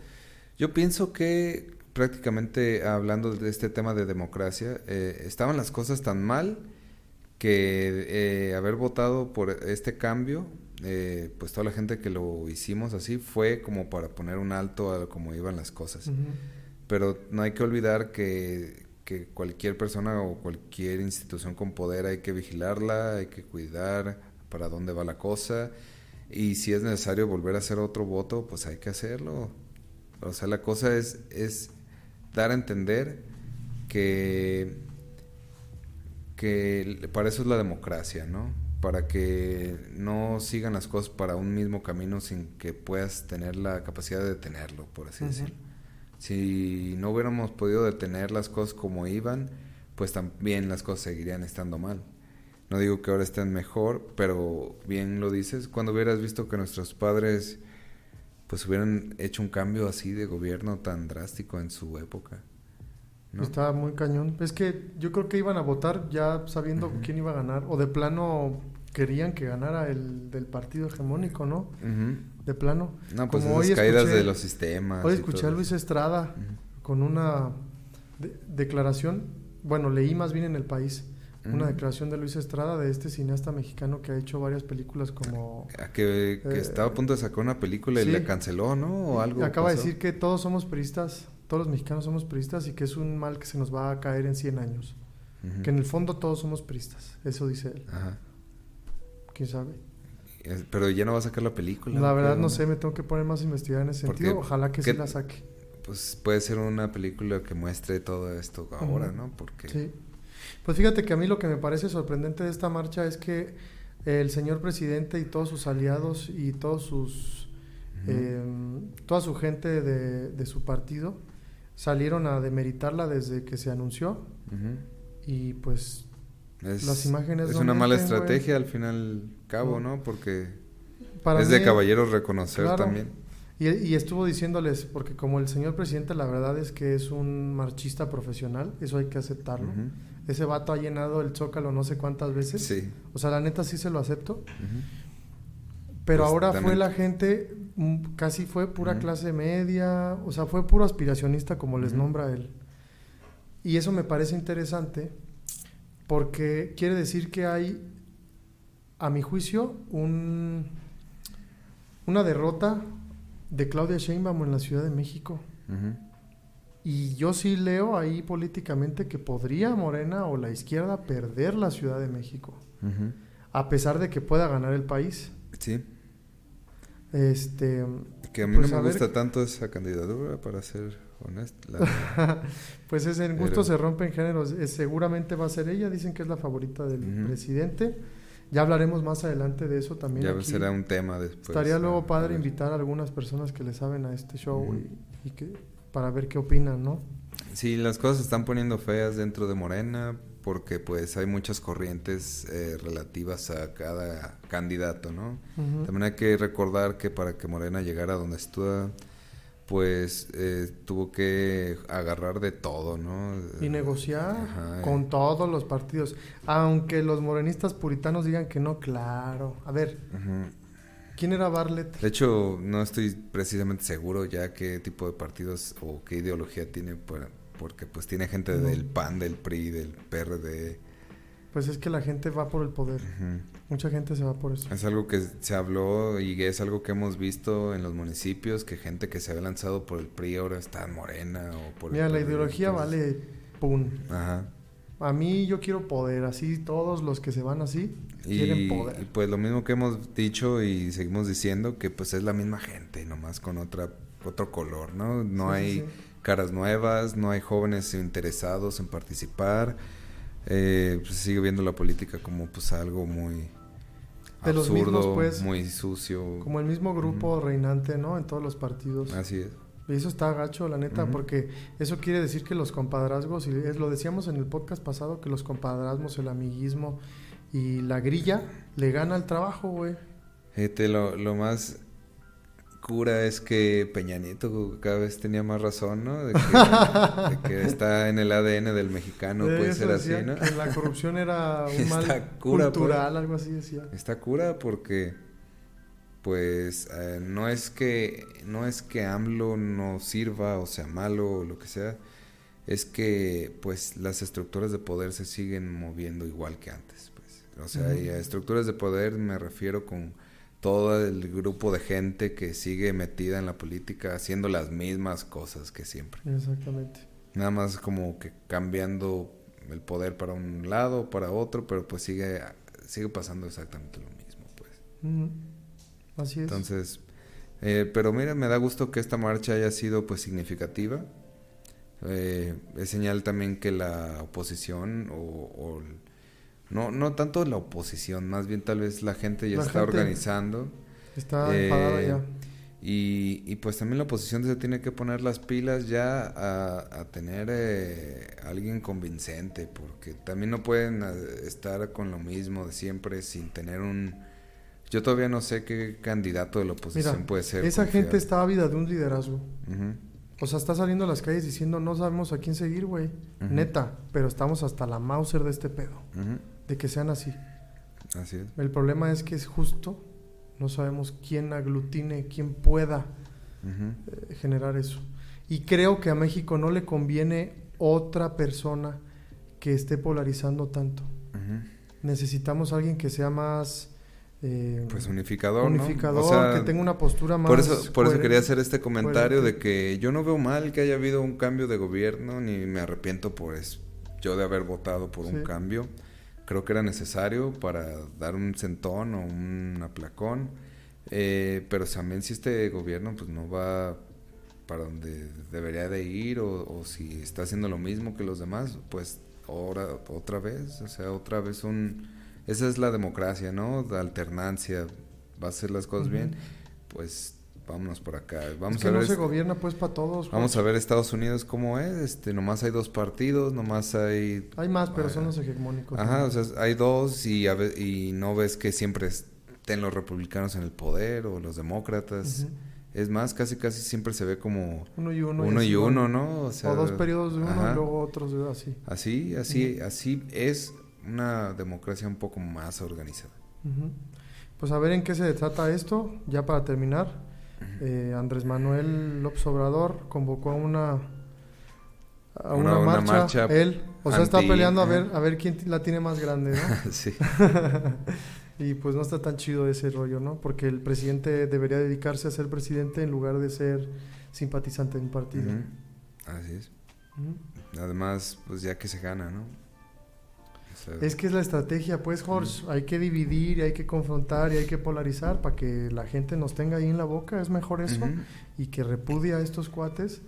Yo pienso que prácticamente hablando de este tema de democracia, eh, estaban las cosas tan mal que eh, haber votado por este cambio, eh, pues toda la gente que lo hicimos así fue como para poner un alto a cómo iban las cosas. Pero no hay que olvidar que, que cualquier persona o cualquier institución con poder hay que vigilarla, hay que cuidar para dónde va la cosa. Y si es necesario volver a hacer otro voto, pues hay que hacerlo. O sea, la cosa es, es dar a entender que, que para eso es la democracia, ¿no? Para que no sigan las cosas para un mismo camino sin que puedas tener la capacidad de detenerlo, por así decirlo. Si no hubiéramos podido detener las cosas como iban, pues también las cosas seguirían estando mal. No digo que ahora estén mejor, pero bien lo dices, cuando hubieras visto que nuestros padres pues hubieran hecho un cambio así de gobierno tan drástico en su época. ¿no? Estaba muy cañón. Es que yo creo que iban a votar ya sabiendo quién iba a ganar. O de plano querían que ganara el del partido hegemónico, ¿no? De plano. No, pues Como hoy caídas de los sistemas. Hoy escuché a Luis Estrada con una declaración. Bueno, leí más bien en el país una declaración de Luis Estrada, de este cineasta mexicano que ha hecho varias películas como... Que, que eh, estaba a punto de sacar una película y le canceló, ¿no? O algo. Acaba de decir que todos somos peristas, todos los mexicanos somos peristas y que es un mal que se nos va a caer en 100 años. Que en el fondo todos somos peristas, eso dice él. Ajá. ¿Quién sabe? Pero ya no va a sacar la película. La verdad no sé, me tengo que poner más a investigar en ese sentido. Ojalá que sí la saque. Pues puede ser una película que muestre todo esto ahora, ¿no? Porque... Sí. Pues fíjate que a mí lo que me parece sorprendente de esta marcha es que el señor presidente y todos sus aliados y todos sus em, toda su gente de, su partido salieron a demeritarla desde que se anunció. Y pues las imágenes es una mala estrategia al final cabo no porque es de caballeros reconocer también y, y, estuvo diciéndoles porque como el señor presidente la verdad es que es un marchista profesional eso hay que aceptarlo ese vato ha llenado el Zócalo no sé cuántas veces. Sí. O sea, la neta sí se lo acepto. Pero pues ahora fue la gente, mm, casi fue pura clase media, o sea, fue puro aspiracionista como les nombra él. Y eso me parece interesante porque quiere decir que hay, a mi juicio, un, una derrota de Claudia Sheinbaum en la Ciudad de México. Y yo sí leo ahí políticamente que podría Morena o la izquierda perder la Ciudad de México. A pesar de que pueda ganar el país. Sí. Este. Que a mí no pues, me gusta tanto esa candidatura, para ser honesto. pues ese gusto se rompe en géneros. seguramente va a ser ella. Dicen que es la favorita del presidente. Ya hablaremos más adelante de eso también. Ya será un tema después. Estaría luego padre invitar a algunas personas que le saben a este show y que para ver qué opinan, ¿no? Sí, las cosas se están poniendo feas dentro de Morena porque pues hay muchas corrientes eh, relativas a cada candidato, ¿no? También hay que recordar que para que Morena llegara a donde está, pues eh, tuvo que agarrar de todo, ¿no? Y negociar con todos los partidos. Aunque los morenistas puritanos digan que no, claro. A ver, ¿Quién era Bartlett? De hecho, no estoy precisamente seguro ya qué tipo de partidos o qué ideología tiene, porque pues tiene gente del PAN, del PRI, del PRD. Pues es que la gente va por el poder. Mucha gente se va por eso. Es algo que se habló y es algo que hemos visto en los municipios, que gente que se había lanzado por el PRI ahora está en Morena o por Mira, la ideología vale pum. Ajá. A mí yo quiero poder, así todos los que se van así quieren poder. Y pues lo mismo que hemos dicho y seguimos diciendo, que pues es la misma gente, nomás con otra otro color, ¿no? No hay caras nuevas, no hay jóvenes interesados en participar. Eh, pues sigue viendo la política como pues algo muy De los absurdo, mismos, pues. muy sucio. Como el mismo grupo reinante, ¿no? En todos los partidos. Así es. Y eso está gacho, la neta, porque eso quiere decir que los compadrazgos, y es, lo decíamos en el podcast pasado, que los compadrazgos, el amiguismo y la grilla le gana el trabajo, güey. Fíjate, lo, lo más cura es que Peña Nieto cada vez tenía más razón, ¿no? De que, de que está en el ADN del mexicano, puede ser así, ¿no? que la corrupción era un mal Está cura, pues. cultural, algo así decía. Está cura porque, pues, eh, no es que no es que AMLO no sirva o sea malo o lo que sea, es que, pues, las estructuras de poder se siguen moviendo igual que antes, pues. O sea, y a estructuras de poder me refiero con todo el grupo de gente que sigue metida en la política haciendo las mismas cosas que siempre. Exactamente. Nada más como que cambiando el poder para un lado, para otro, pero pues sigue sigue pasando exactamente lo mismo, pues. Así es. Entonces, eh, pero mira, me da gusto que esta marcha haya sido pues significativa. Eh, es señal también que la oposición o, o el- no no tanto la oposición, más bien tal vez la gente ya La está gente organizando Está eh, enfadada ya. y, y pues también la oposición se tiene que poner las pilas ya a, a tener eh, alguien convincente, porque también no pueden eh, estar con lo mismo de siempre sin tener un... Yo todavía no sé qué candidato de la oposición Mira, puede ser. esa confiable. gente está ávida de un liderazgo. O sea, está saliendo a las calles diciendo no sabemos a quién seguir, güey. Neta, pero estamos hasta la Mauser de este pedo. De que sean así. Así es. El problema es que es justo. No sabemos quién aglutine, quién pueda Ujú, eh, generar eso. Y creo que a México no le conviene otra persona que esté polarizando tanto. ujú. Necesitamos a alguien que sea más eh, Pues unificador, ¿no? unificador, O sea, que tenga una postura más. Por eso, por eso quería hacer este comentario coherente. de que yo no veo mal que haya habido un cambio de gobierno, ni me arrepiento por eso, yo de haber votado por un Sí. cambio. Creo que era necesario para dar un centón o un aplacón. Eh, pero también si este gobierno pues no va para donde debería de ir o, o si está haciendo lo mismo que los demás, pues ahora otra vez, o sea, otra vez un... Esa es la democracia, ¿no? La alternancia, va a hacer las cosas bien, pues vámonos por acá. Vamos es que a ver no se gobierna pues para todos. Vamos güey. a ver Estados Unidos cómo es, este, nomás hay dos partidos, nomás hay... Hay más, pero Ah, son los hegemónicos. Ajá, o sea, hay dos y, a ve- y no ves que siempre estén los republicanos en el poder o los demócratas. Es más, casi casi siempre se ve como Uno y uno. uno y uno, ¿no? O, sea, o dos periodos de uno ajá. y luego otros de así. Así, así, así es una democracia un poco más organizada. Pues a ver en qué se trata esto, ya para terminar. Eh, Andrés Manuel López Obrador convocó a una a Una- una, una marcha, él, o sea, está anti- peleando a ver a ver quién la tiene más grande, ¿no? sí. y pues no está tan chido ese rollo, ¿no? Porque el presidente debería dedicarse a ser presidente en lugar de ser simpatizante de un partido. Así es. Además, pues ya que se gana, ¿no? O sea, Es que es la estrategia, pues, Jorge. Hay que dividir y hay que confrontar y hay que polarizar para que la gente nos tenga ahí en la boca. Es mejor eso. Y que repudia a estos cuates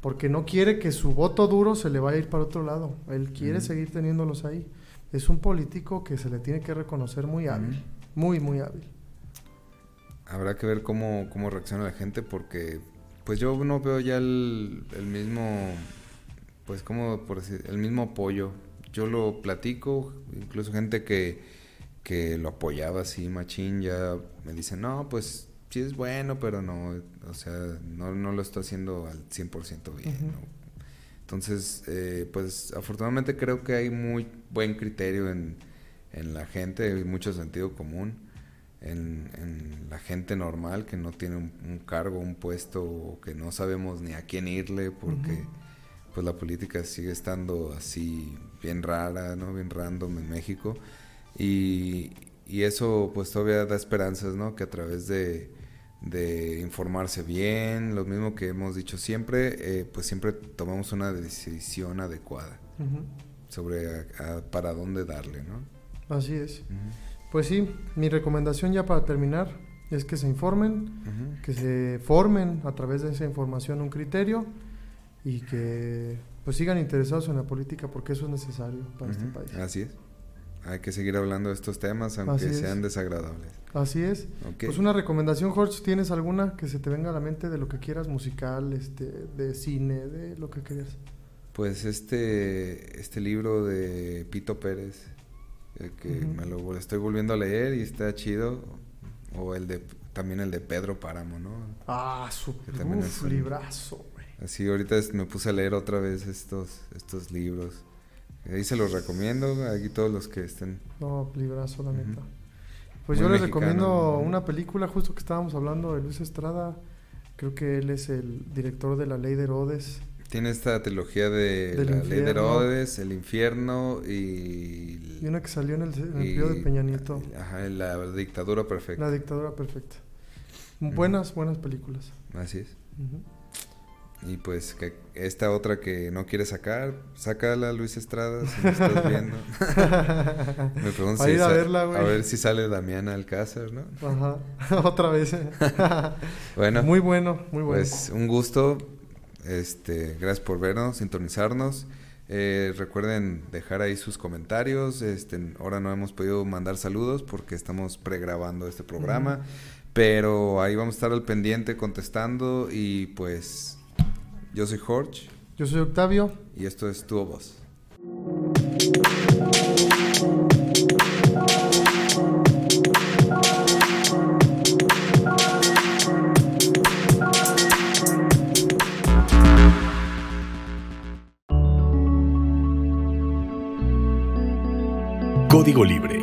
porque no quiere que su voto duro se le vaya a ir para otro lado. Él quiere seguir teniéndolos ahí. Es un político que se le tiene que reconocer muy hábil. Muy, muy hábil. Habrá que ver cómo, cómo reacciona la gente porque pues yo no veo ya el, el mismo pues como por decir, el mismo apoyo. Yo lo platico, incluso gente que, que lo apoyaba así machín ya me dice, "No, pues sí es bueno, pero no, o sea, no, no lo está haciendo al 100% bien." Entonces, eh, pues afortunadamente creo que hay muy buen criterio en, en la gente, hay mucho sentido común en, en la gente normal que no tiene un, un cargo, un puesto, o que no sabemos ni a quién irle porque pues la política sigue estando así bien rara, ¿no? Bien random en México. Y, y eso pues todavía da esperanzas, ¿no? Que a través de, de informarse bien, lo mismo que hemos dicho siempre, eh, pues siempre tomamos una decisión adecuada sobre a- a- para dónde darle, ¿no? Así es. Pues sí, mi recomendación ya para terminar es que se informen, que se formen a través de esa información un criterio y que pues sigan interesados en la política porque eso es necesario para este país. Así es. Hay que seguir hablando de estos temas, aunque Así es. sean desagradables. Así es. Pues una recomendación, Jorge, ¿tienes alguna que se te venga a la mente de lo que quieras, musical, este, de cine, de lo que quieras? Pues este, este libro de Pito Pérez, que me lo estoy volviendo a leer y está chido. O el de también el de Pedro Páramo, ¿no? Ah, su Que también uf, es un- librazo. Así ahorita es- me puse a leer otra vez estos, estos libros. Ahí se los recomiendo, aquí todos los que estén. No, librazo, la. Pues Muy yo les mexicano, recomiendo ¿no? una película, justo que estábamos hablando de Luis Estrada. Creo que él es el director de La Ley de Herodes. Tiene esta trilogía de Del La Ley de. Herodes, El Infierno y... Y una que salió en el, en el y- periodo de Peña Nieto. Ajá, La Dictadura Perfecta. La dictadura perfecta. Buenas, buenas películas. Así es. Ujú. Y pues que esta otra que no quiere sacar, sácala Luis Estrada si me estás viendo. me pregunto si a sa- verla, güey. a ver si sale Damiana Alcázar, ¿no? Ajá, otra vez. Bueno, muy bueno, muy bueno. pues un gusto. Este, gracias por vernos, sintonizarnos. Eh, recuerden dejar ahí sus comentarios. Este, ahora no hemos podido mandar saludos porque estamos pregrabando este programa, pero ahí vamos a estar al pendiente contestando y pues yo soy Jorge Yo soy Octavio. y esto es Tu Voz. Código Libre.